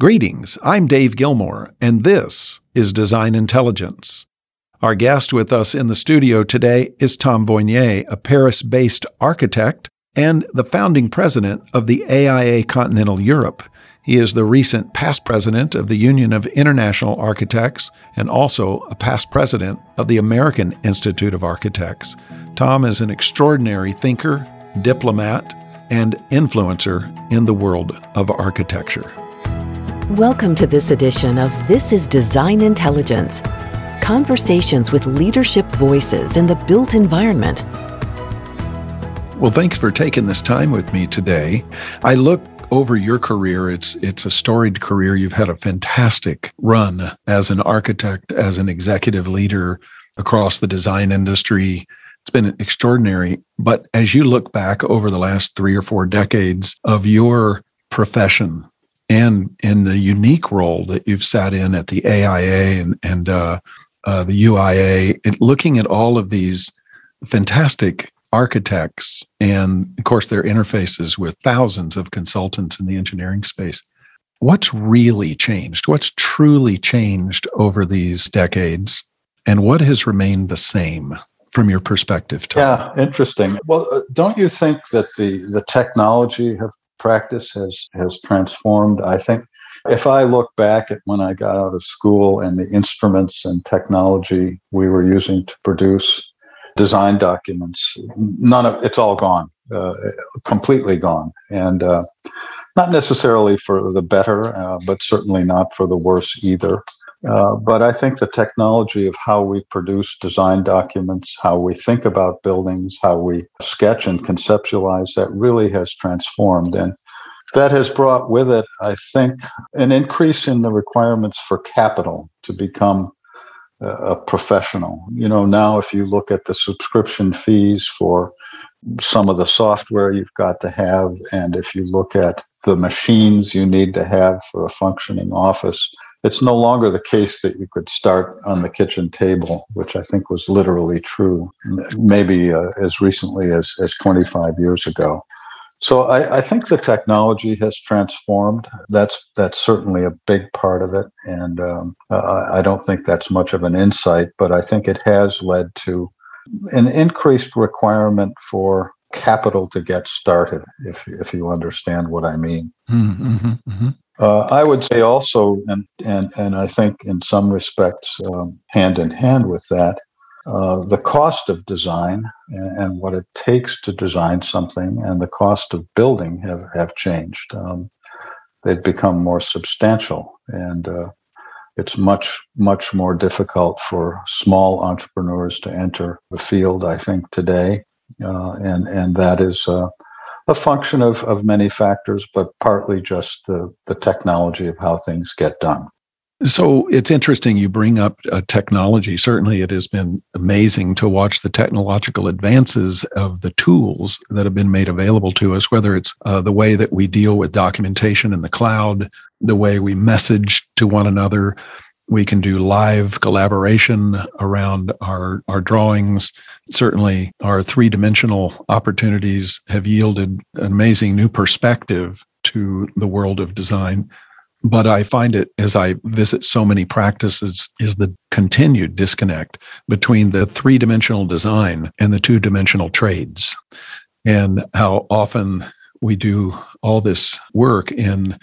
Greetings, I'm Dave Gilmore, and this is Design Intelligence. Our guest with us in the studio today is Tom Vonier, a Paris based architect and the founding president of the AIA Continental Europe. He is the recent past president of the Union of International Architects and also a past president of the American Institute of Architects. Tom is an extraordinary thinker, diplomat, and influencer in the world of architecture. Welcome to this edition of This is Design Intelligence conversations with leadership voices in the built environment. Well, thanks for taking this time with me today. I look over your career. It's it's a storied career. You've had a fantastic run as an architect, as an executive leader across the design industry. It's been extraordinary. But as you look back over the last three or four decades of your profession, and in the unique role that you've sat in at the AIA and, and uh, uh, the UIA, it, looking at all of these fantastic architects and, of course, their interfaces with thousands of consultants in the engineering space. What's really changed? What's truly changed over these decades? And what has remained the same from your perspective? Tom? Yeah, interesting. Well, uh, don't you think that the the technology have practice has has transformed. I think if I look back at when I got out of school and the instruments and technology we were using to produce design documents, none of it's all gone, uh, completely gone, and uh, not necessarily for the better, uh, but certainly not for the worse either. Uh, but I think the technology of how we produce design documents, how we think about buildings, how we sketch and conceptualize, that really has transformed. And that has brought with it, I think, an increase in the requirements for capital to become a professional. You know, now if you look at the subscription fees for some of the software you've got to have, and if you look at the machines you need to have for a functioning office, it's no longer the case that you could start on the kitchen table, which I think was literally true, maybe uh, as recently as, as 25 years ago. So I, I, think the technology has transformed. That's that's certainly a big part of it, and um, uh, I don't think that's much of an insight, but I think it has led to an increased requirement for capital to get started. If if you understand what I mean. Mm-hmm, mm-hmm. Uh, I would say also, and and and I think in some respects, um, hand in hand with that, uh, the cost of design and, and, what it takes to design something, and the cost of building have have changed. Um, they've become more substantial, and uh, it's much much more difficult for small entrepreneurs to enter the field. I think today, uh, and and that is uh, a function of, of many factors, but partly just the, the technology of how things get done. So it's interesting you bring up uh, technology. Certainly, it has been amazing to watch the technological advances of the tools that have been made available to us, whether it's uh, the way that we deal with documentation in the cloud, the way we message to one another, we can do live collaboration around our, our drawings. Certainly, our three dimensional opportunities have yielded an amazing new perspective to the world of design. But I find it as I visit so many practices is the continued disconnect between the three dimensional design and the two dimensional trades, and how often we do all this work in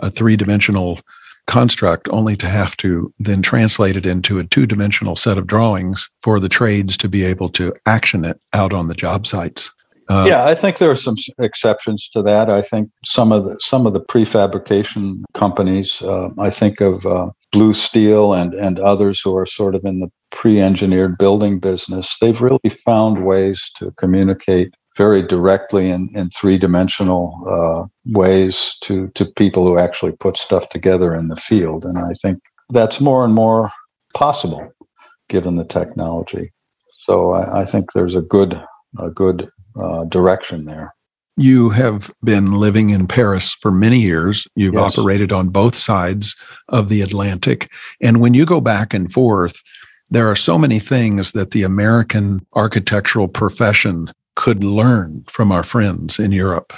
a three dimensional construct only to have to then translate it into a two dimensional set of drawings for the trades to be able to action it out on the job sites. Uh, yeah, I think there are some exceptions to that. I think some of the some of the prefabrication companies. Uh, I think of uh, Blue Steel and and others who are sort of in the pre-engineered building business. They've really found ways to communicate very directly in, in three dimensional uh, ways to, to people who actually put stuff together in the field. And I think that's more and more possible given the technology. So I, I think there's a good, a good uh, direction there. You have been living in Paris for many years. You've yes. operated on both sides of the Atlantic. And when you go back and forth, there are so many things that the American architectural profession could learn from our friends in Europe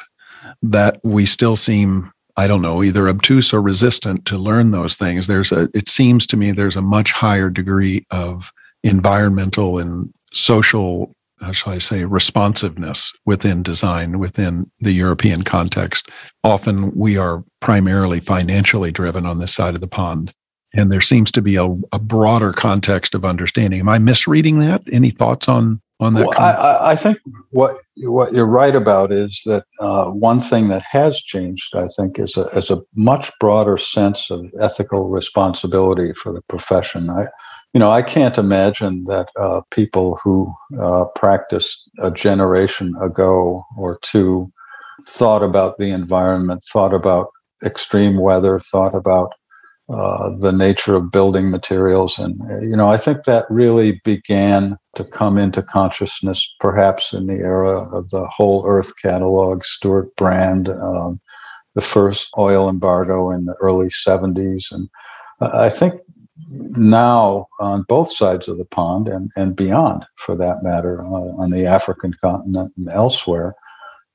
that we still seem I don't know, either obtuse or resistant to learn those things. There's a, it seems to me there's a much higher degree of environmental and social, how shall I say, responsiveness within design, within the European context. Often we are primarily financially driven on this side of the pond. And there seems to be a, a broader context of understanding. Am I misreading that? Any thoughts on on that? Well, I, I, think what what you're right about is that uh, one thing that has changed, I think, is a is a much broader sense of ethical responsibility for the profession. I, you know, I can't imagine that uh, people who uh, practiced a generation ago or two thought about the environment, thought about extreme weather, thought about uh, the nature of building materials. And, uh, you know, I think that really began to come into consciousness perhaps in the era of the Whole Earth catalog, Stewart Brand, um, the first oil embargo in the early 70s. And I think now on both sides of the pond and, and beyond, for that matter, uh, on the African continent and elsewhere,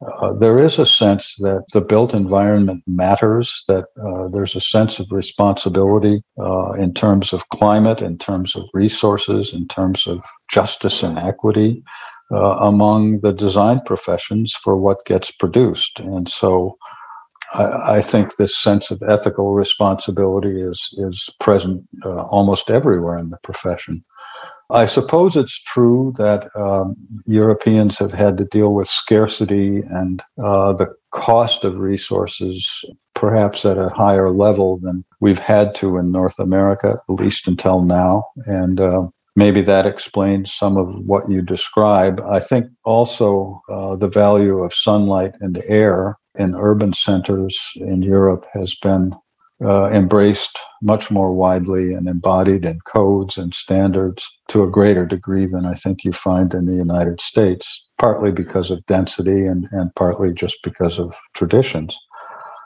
uh, there is a sense that the built environment matters, that uh, there's a sense of responsibility uh, in terms of climate, in terms of resources, in terms of justice and equity uh, among the design professions for what gets produced. And so I, I think this sense of ethical responsibility is, is present uh, almost everywhere in the profession. I suppose it's true that um, Europeans have had to deal with scarcity and uh, the cost of resources, perhaps at a higher level than we've had to in North America, at least until now. And uh, maybe that explains some of what you describe. I think also uh, the value of sunlight and air in urban centers in Europe has been uh, embraced much more widely and embodied in codes and standards to a greater degree than I think you find in the United States, partly because of density and, and partly just because of traditions.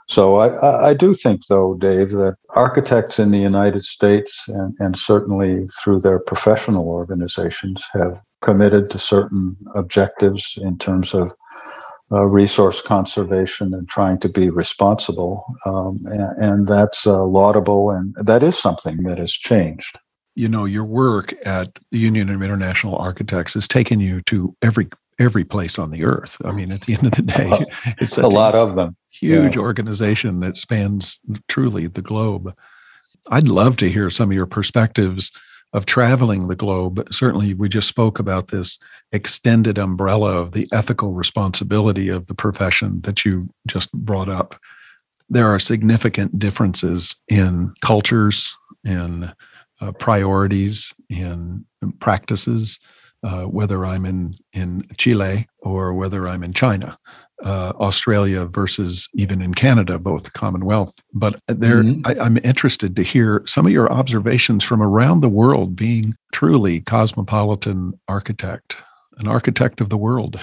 So I, I do think, though, Dave, that architects in the United States and, and certainly through their professional organizations have committed to certain objectives in terms of uh, resource conservation and trying to be responsible. Um, and, and, that's uh, laudable, and that is something that has changed. You know, your work at the Union of International Architects has taken you to every every place on the earth. I mean, at the end of the day, it's a lot of them. Huge yeah. organization that spans truly the globe. I'd love to hear some of your perspectives of traveling the globe. Certainly, we just spoke about this extended umbrella of the ethical responsibility of the profession that you just brought up. There are significant differences in cultures, in uh, priorities, in practices, uh, whether I'm in, in Chile or whether I'm in China uh, Australia versus even in Canada, both Commonwealth. But there, mm-hmm. I, am interested to hear some of your observations from around the world, being truly cosmopolitan architect, an architect of the world.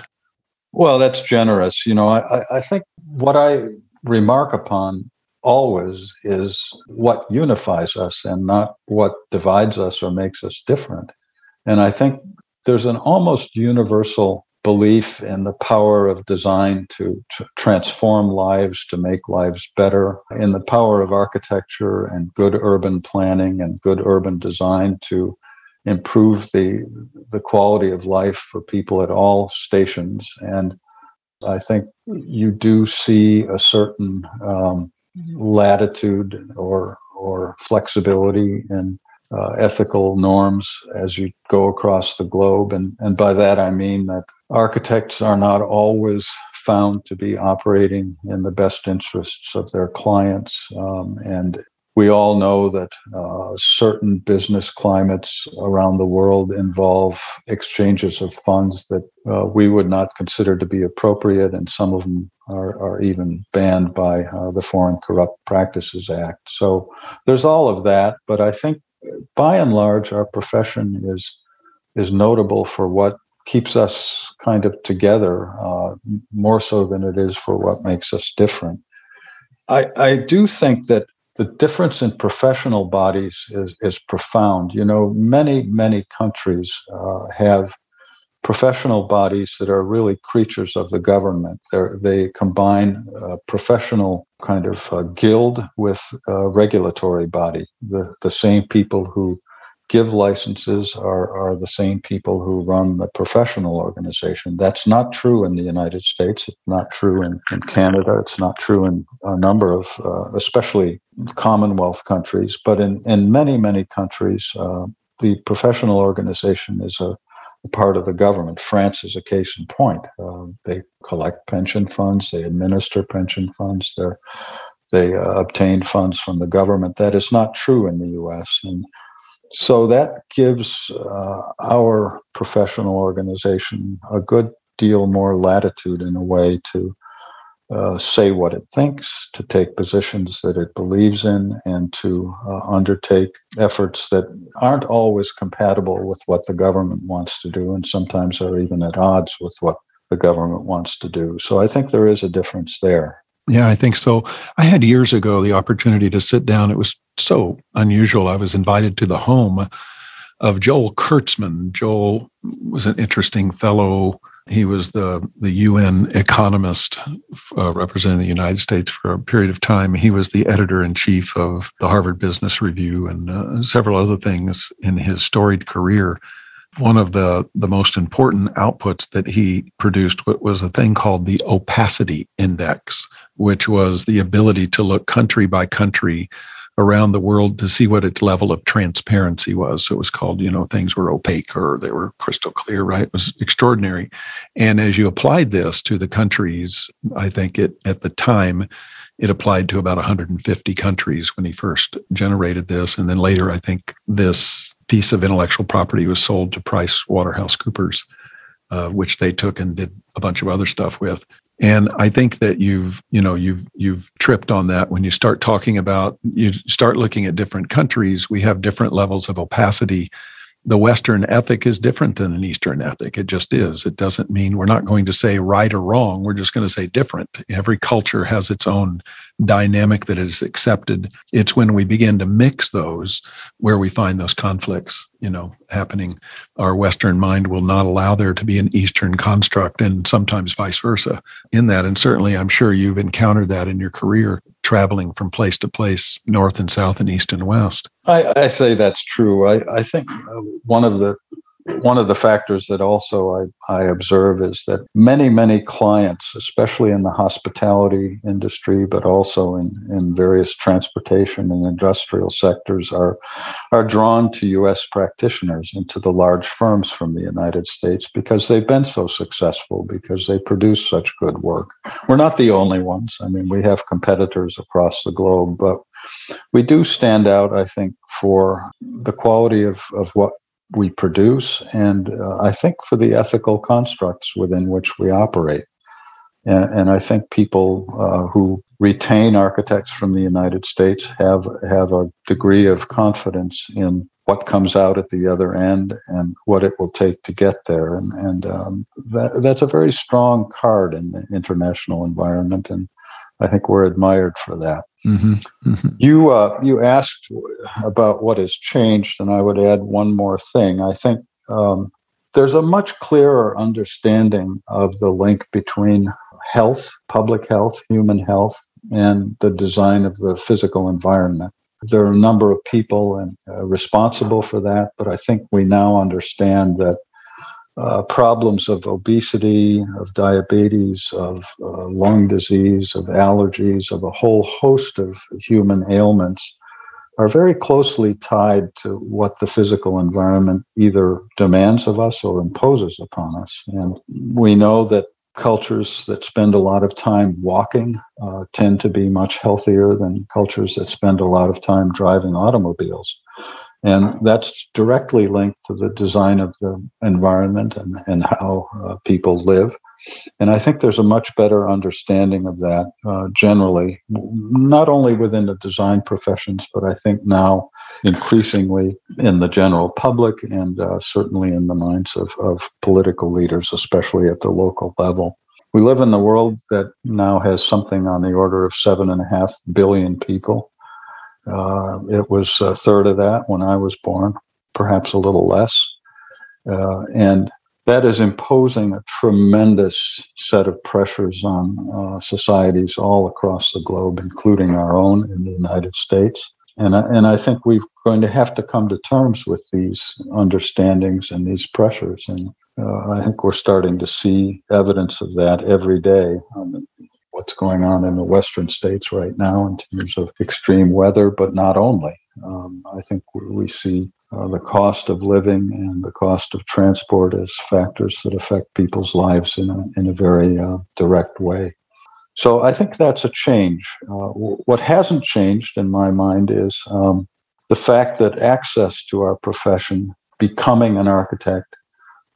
Well, that's generous. You know, I, I think what I remark upon always is what unifies us and not what divides us or makes us different. And I think there's an almost universal belief in the power of design to tr- transform lives, to make lives better, in the power of architecture and good urban planning and good urban design to improve the the quality of life for people at all stations. And I think you do see a certain um, latitude or or flexibility in uh, ethical norms as you go across the globe. And, and by that, I mean that architects are not always found to be operating in the best interests of their clients. Um, and we all know that uh, certain business climates around the world involve exchanges of funds that uh, we would not consider to be appropriate, and some of them are, are even banned by uh, the Foreign Corrupt Practices Act. So there's all of that, but I think by and large, our profession is is notable for what keeps us kind of together uh, more so than it is for what makes us different. I, I do think that the difference in professional bodies is, is profound. You know, many, many countries uh, have professional bodies that are really creatures of the government. They're, they combine a professional kind of uh, guild with regulatory body. The, the same people who give licenses are, are the same people who run the professional organization. That's not true in the United States. It's not true in, in Canada. It's not true in a number of, uh, especially Commonwealth countries. But in, in many, many countries, uh, the professional organization is a, part of the government. France is a case in point. Uh, they collect pension funds, they administer pension funds, they they uh, obtain funds from the government. That is not true in the U.S. And so that gives uh, our professional organization a good deal more latitude in a way to uh, say what it thinks, to take positions that it believes in, and to uh, undertake efforts that aren't always compatible with what the government wants to do, and sometimes are even at odds with what the government wants to do. So I think there is a difference there. Yeah, I think so. I had years ago the opportunity to sit down. It was so unusual. I was invited to the home of Joel Kurtzman. Joel was an interesting fellow. He was the, the UN economist uh, representing the United States for a period of time. He was the editor in chief of the Harvard Business Review and uh, several other things in his storied career one of the, the most important outputs that he produced was a thing called the opacity index, which was the ability to look country by country around the world to see what its level of transparency was. So it was called, you know, things were opaque or they were crystal clear, right? It was extraordinary. And as you applied this to the countries, I think it at the time it applied to about 150 countries when he first generated this. And then later, I think this piece of intellectual property was sold to Price Waterhouse Coopers, uh, which they took and did a bunch of other stuff with. And I think that you've, you know, you've you've tripped on that when you start talking about you start looking at different countries. We have different levels of opacity the Western ethic is different than an Eastern ethic. It just is. It doesn't mean we're not going to say right or wrong. We're just going to say different. Every culture has its own dynamic that is accepted. It's when we begin to mix those where we find those conflicts, you know, happening. Our Western mind will not allow there to be an Eastern construct and sometimes vice versa in that. And certainly I'm sure you've encountered that in your career traveling from place to place, north and south and east and west. I, I say that's true. I, I think uh, one of the one of the factors that also I, I observe is that many, many clients, especially in the hospitality industry, but also in, in various transportation and industrial sectors, are, are drawn to U.S. practitioners and to the large firms from the United States because they've been so successful, because they produce such good work. We're not the only ones. I mean, we have competitors across the globe, but we do stand out, I think, for the quality of, of what we produce, and uh, I think for the ethical constructs within which we operate. And, and I think people uh, who retain architects from the United States have have a degree of confidence in what comes out at the other end and what it will take to get there. And, and um, that, that's a very strong card in the international environment. And I think we're admired for that. Mm-hmm. Mm-hmm. You uh, you asked about what has changed, and I would add one more thing. I think um, there's a much clearer understanding of the link between health, public health, human health, and the design of the physical environment. There are a number of people and, uh, responsible for that, but I think we now understand that uh, problems of obesity, of diabetes, of uh, lung disease, of allergies, of a whole host of human ailments are very closely tied to what the physical environment either demands of us or imposes upon us. And we know that cultures that spend a lot of time walking uh, tend to be much healthier than cultures that spend a lot of time driving automobiles. And that's directly linked to the design of the environment and, and how uh, people live. And I think there's a much better understanding of that uh, generally, not only within the design professions, but I think now increasingly in the general public and uh, certainly in the minds of, of political leaders, especially at the local level. We live in the world that now has something on the order of seven and a half billion people. Uh, it was a third of that when I was born, perhaps a little less. Uh, and that is imposing a tremendous set of pressures on uh, societies all across the globe, including our own in the United States. And, and I think we're going to have to come to terms with these understandings and these pressures. And uh, I think we're starting to see evidence of that every day what's going on in the Western states right now in terms of extreme weather, but not only. Um, I think we see uh, the cost of living and the cost of transport as factors that affect people's lives in a, in a very uh, direct way. So I think that's a change. Uh, what hasn't changed in my mind is um, the fact that access to our profession, becoming an architect,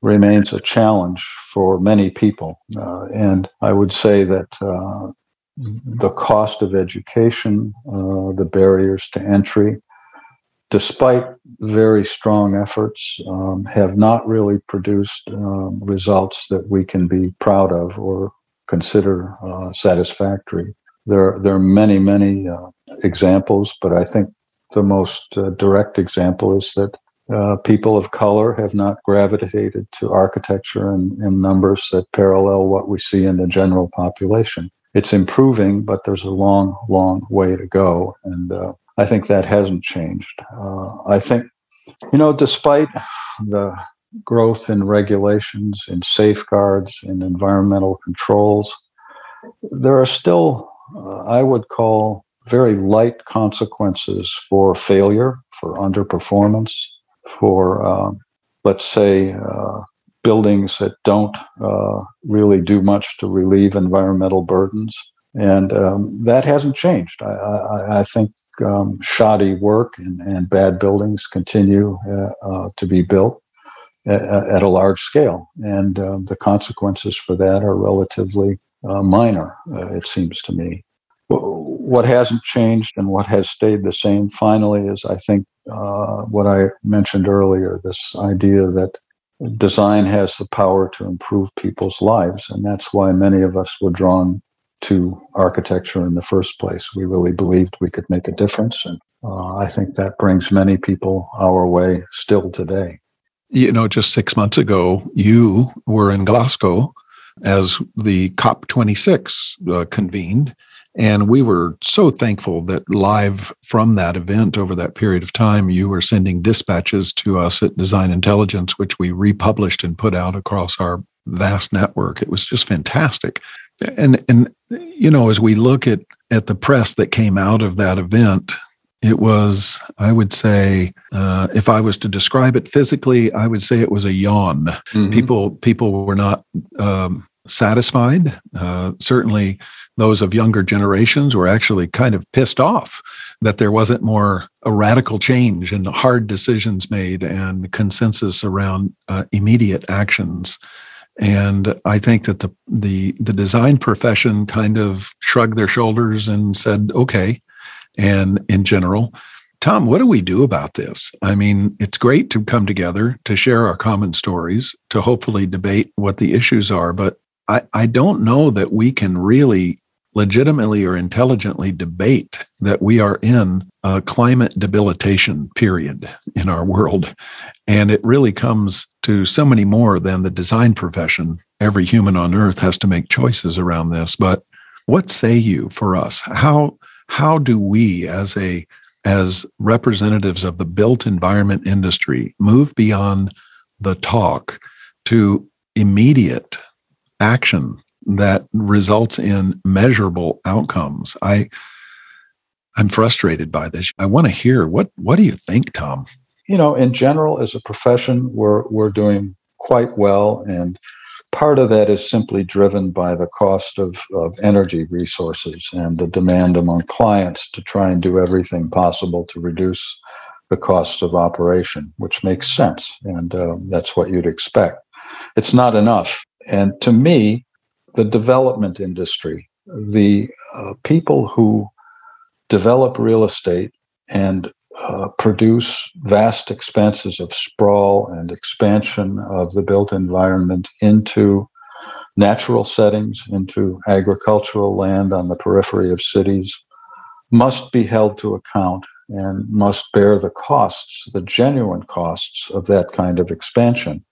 remains a challenge for many people. Uh, and I would say that uh, the cost of education, uh, the barriers to entry, despite very strong efforts, um, have not really produced um, results that we can be proud of or consider uh, satisfactory. There, there are many, many uh, examples, but I think the most uh, direct example is that uh, people of color have not gravitated to architecture in, in numbers that parallel what we see in the general population. It's improving, but there's a long, long way to go. And uh, I think that hasn't changed. Uh, I think, you know, despite the growth in regulations, in safeguards, in environmental controls, there are still, uh, I would call, very light consequences for failure, for underperformance, for, uh, let's say, uh, buildings that don't uh, really do much to relieve environmental burdens. And um, that hasn't changed. I, I, I think um, shoddy work and, and, bad buildings continue uh, uh, to be built at, at, a large scale. And um, the consequences for that are relatively uh, minor, uh, it seems to me. What hasn't changed and what has stayed the same finally is, I think, uh, what I mentioned earlier this idea that design has the power to improve people's lives. And that's why many of us were drawn to architecture in the first place. We really believed we could make a difference. And uh, I think that brings many people our way still today. You know, just six months ago, you were in Glasgow as the COP26 uh, convened. And we were so thankful that live from that event over that period of time, you were sending dispatches to us at Design Intelligence, which we republished and put out across our vast network. It was just fantastic. And and you know, as we look at at the press that came out of that event, it was, I would say, uh, if I was to describe it physically, I would say it was a yawn. Mm-hmm. People people were not um, satisfied. Uh, certainly, those of younger generations were actually kind of pissed off that there wasn't more a radical change and hard decisions made and consensus around uh, immediate actions. And I think that the the the design profession kind of shrugged their shoulders and said, "Okay." And in general, Tom, what do we do about this? I mean, it's great to come together to share our common stories, to hopefully debate what the issues are, but I, I don't know that we can really legitimately or intelligently debate that we are in a climate debilitation period in our world. And it really comes to so many more than the design profession. Every human on earth has to make choices around this. But what say you for us? How how do we as a as representatives of the built environment industry move beyond the talk to immediate action that results in measurable outcomes. I I'm frustrated by this. I want to hear what what do you think, Tom? You know, in general, as a profession, we're we're doing quite well, and part of that is simply driven by the cost of, of energy resources and the demand among clients to try and do everything possible to reduce the costs of operation, which makes sense, and uh, that's what you'd expect. It's not enough, and to me, the development industry, the uh, people who develop real estate and uh, produce vast expanses of sprawl and expansion of the built environment into natural settings, into agricultural land on the periphery of cities, must be held to account and must bear the costs, the genuine costs of that kind of expansion.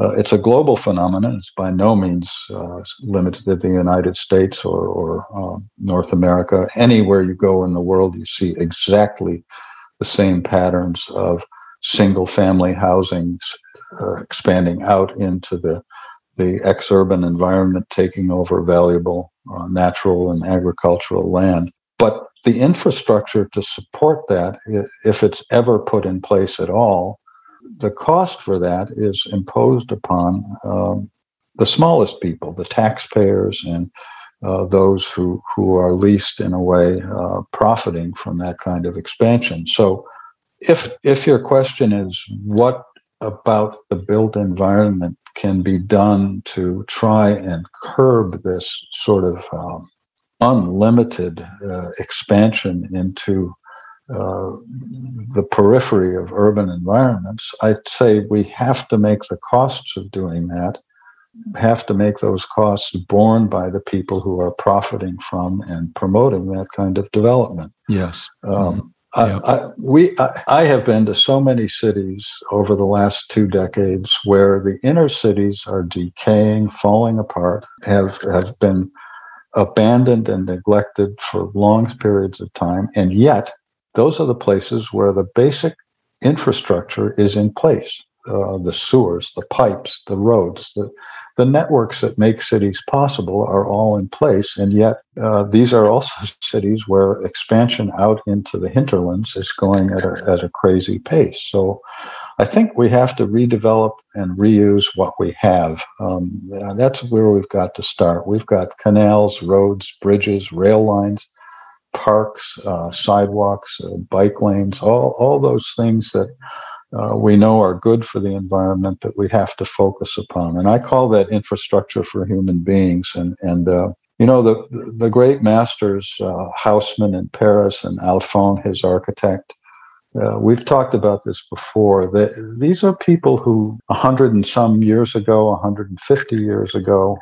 Uh, it's a global phenomenon. It's by no means uh, limited to the United States or, or um, North America. Anywhere you go in the world, you see exactly the same patterns of single family housing uh, expanding out into the the ex-urban environment taking over valuable uh, natural and agricultural land but the infrastructure to support that if it's ever put in place at all the cost for that is imposed upon um, the smallest people the taxpayers and uh, those who, who are least in a way uh, profiting from that kind of expansion. So if if your question is what about the built environment can be done to try and curb this sort of um, unlimited uh, expansion into uh, the periphery of urban environments, I'd say we have to make the costs of doing that, have to make those costs borne by the people who are profiting from and promoting that kind of development. Yes. Um, mm-hmm. I, I, we, I, I, have been to so many cities over the last two decades where the inner cities are decaying, falling apart, have have been abandoned and neglected for long periods of time, and yet those are the places where the basic infrastructure is in place: uh, the sewers, the pipes, the roads, the the networks that make cities possible are all in place. And yet, uh, these are also cities where expansion out into the hinterlands is going at a, at a crazy pace. So I think we have to redevelop and reuse what we have. Um, that's where we've got to start. We've got canals, roads, bridges, rail lines, parks, uh, sidewalks, uh, bike lanes, all, all those things that uh, we know are good for the environment that we have to focus upon. And I call that infrastructure for human beings. And, and uh, you know, the, the great masters, uh, Haussmann in Paris and Alphand, his architect, uh, we've talked about this before. That these are people who, a hundred and some years ago, 150 years ago,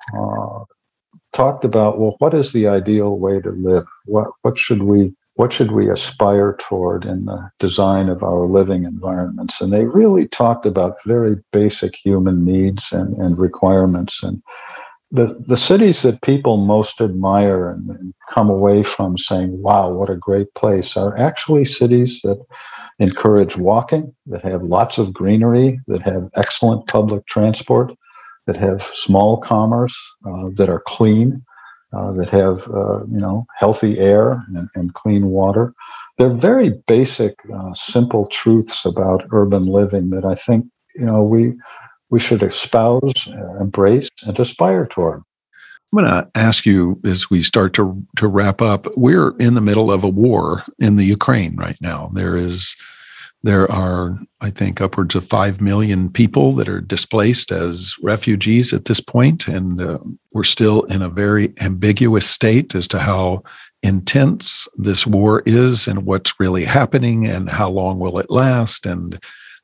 talked about well, what is the ideal way to live? What what should we what should we aspire toward in the design of our living environments? And they really talked about very basic human needs and, and requirements. And the, the cities that people most admire and, and come away from saying, wow, what a great place, are actually cities that encourage walking, that have lots of greenery, that have excellent public transport, that have small commerce, uh, that are clean, uh, that have uh, you know healthy air and, and, clean water. They're very basic, simple truths about urban living that I think you know we we should espouse, embrace, and aspire toward. I'm going to ask you as we start to to wrap up. We're in the middle of a war in the Ukraine right now. There is there are, I think, upwards of 5 million people that are displaced as refugees at this point, and uh, we're still in a very ambiguous state as to how intense this war is and what's really happening and how long will it last. And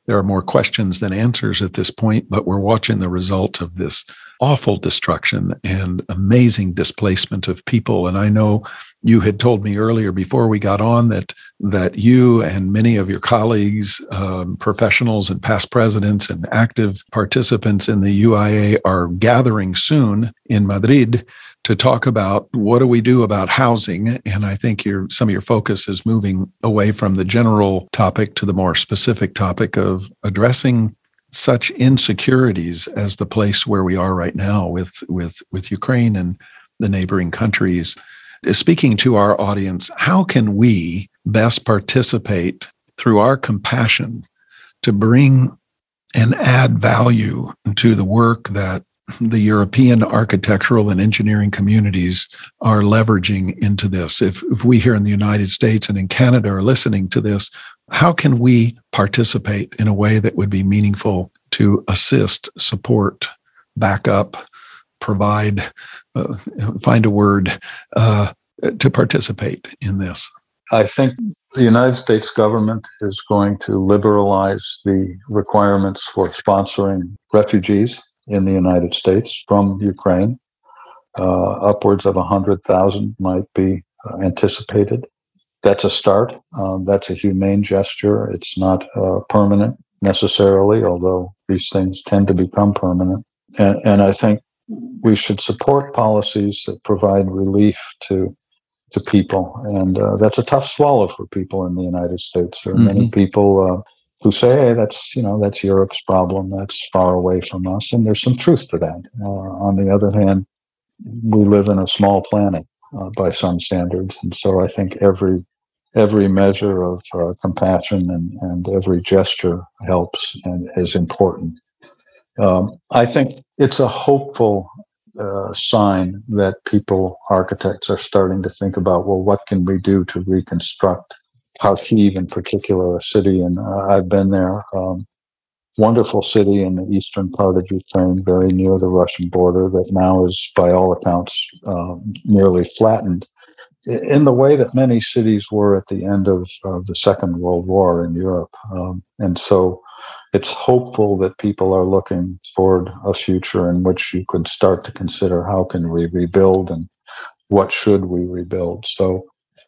there are more questions than answers at this point, but we're watching the result of this awful destruction and amazing displacement of people. And I know you had told me earlier before we got on that that you and many of your colleagues, um, professionals and past presidents and active participants in the UIA are gathering soon in Madrid to talk about what do we do about housing. And I think your some of your focus is moving away from the general topic to the more specific topic of addressing such insecurities as the place where we are right now with with with Ukraine and the neighboring countries. Uh, speaking to our audience, how can we best participate through our compassion to bring and add value to the work that the European architectural and engineering communities are leveraging into this. If, if we here in the United States and in Canada are listening to this, how can we participate in a way that would be meaningful to assist, support, back up, provide, uh, find a word uh, to participate in this? I think the United States government is going to liberalize the requirements for sponsoring refugees in the United States from Ukraine. Uh, upwards of 100,000 might be uh, anticipated. That's a start. Um, that's a humane gesture. It's not uh, permanent. necessarily, although these things tend to become permanent. And, and I think we should support policies that provide relief to to people, and uh, that's a tough swallow for people in the United States. There are mm-hmm. many people uh, who say, "Hey, that's you know that's Europe's problem. That's far away from us," and there's some truth to that. Uh, on the other hand, we live in a small planet uh, by some standards, and so I think every every measure of uh, compassion and, and every gesture helps and is important. Um, I think it's a hopeful uh, sign that people, architects, are starting to think about well, what can we do to reconstruct Kharkiv in particular, a city, and uh, I've been there. Um, wonderful city in the eastern part of Ukraine, very near the Russian border, that now is, by all accounts, um, nearly flattened in the way that many cities were at the end of, the Second World War in Europe. Um, and so it's hopeful that people are looking toward a future in which you could start to consider how can we rebuild and what should we rebuild. So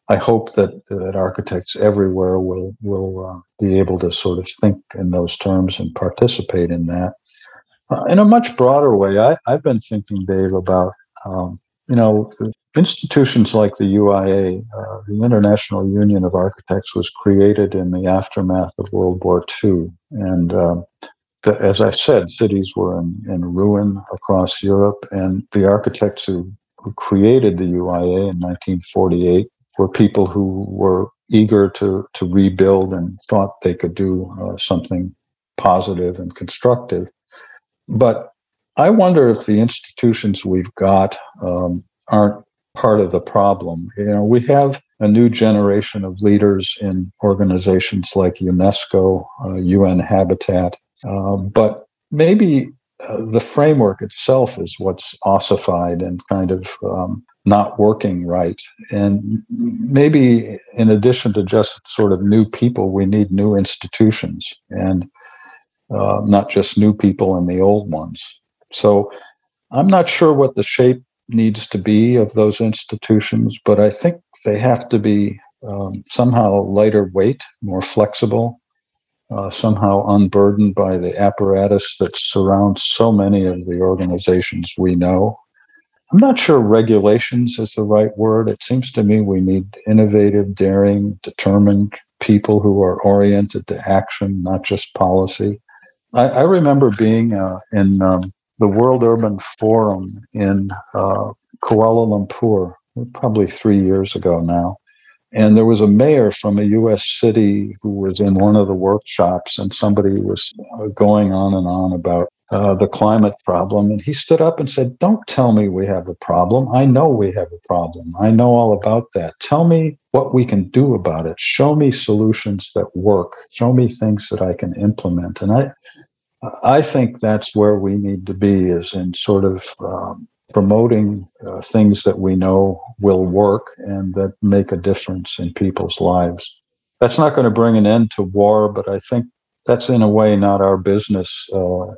I hope that, that architects everywhere will will uh, be able to sort of think in those terms and participate in that. Uh, in a much broader way, I, I've been thinking, Dave, about um, you know institutions like the UIA, uh, the International Union of Architects, was created in the aftermath of World War II, and um, the, as I said, cities were in, in ruin across Europe, and the architects who, who created the UIA in 1948 were people who were eager to to rebuild and thought they could do uh, something positive and constructive. But I wonder if the institutions we've got um, aren't part of the problem. You know, we have a new generation of leaders in organizations like UNESCO, uh, UN Habitat, uh, but maybe uh, the framework itself is what's ossified and kind of um, not working right. And maybe in addition to just sort of new people, we need new institutions and uh, not just new people and the old ones. So I'm not sure what the shape needs to be of those institutions, but I think they have to be um, somehow lighter weight, more flexible, uh, somehow unburdened by the apparatus that surrounds so many of the organizations we know. I'm not sure regulations is the right word. It seems to me we need innovative, daring, determined people who are oriented to action, not just policy. I, I remember being uh, in um, the World Urban Forum in uh, Kuala Lumpur, probably three years ago now. And there was a mayor from a U.S. city who was in one of the workshops, and somebody was uh, going on and on about uh, the climate problem. And he stood up and said, Don't tell me we have a problem. I know we have a problem. I know all about that. Tell me what we can do about it. Show me solutions that work. Show me things that I can implement. And I, I think that's where we need to be is in sort of um, promoting uh, things that we know will work and that make a difference in people's lives. That's not going to bring an end to war, but I think that's in a way not our business. Uh,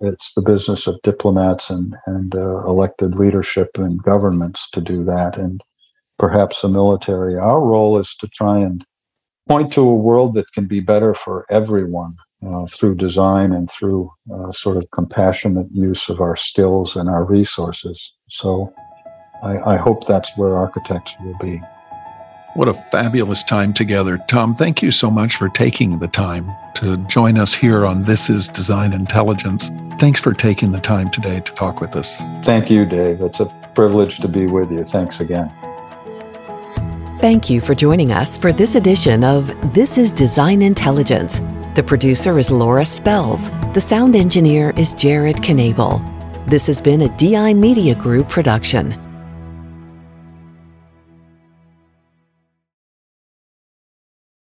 it's the business of diplomats and, and uh, elected leadership and governments to do that, and perhaps the military. Our role is to try and point to a world that can be better for everyone uh, through design and through uh, sort of compassionate use of our skills and our resources. So I, I hope that's where architects will be. What a fabulous time together. Tom, thank you so much for taking the time to join us here on This is Design Intelligence. Thanks for taking the time today to talk with us. Thank you, Dave. It's a privilege to be with you. Thanks again. Thank you for joining us for this edition of This is Design Intelligence. The producer is Laura Spells. The sound engineer is Jared Knable. This has been a DI Media Group production.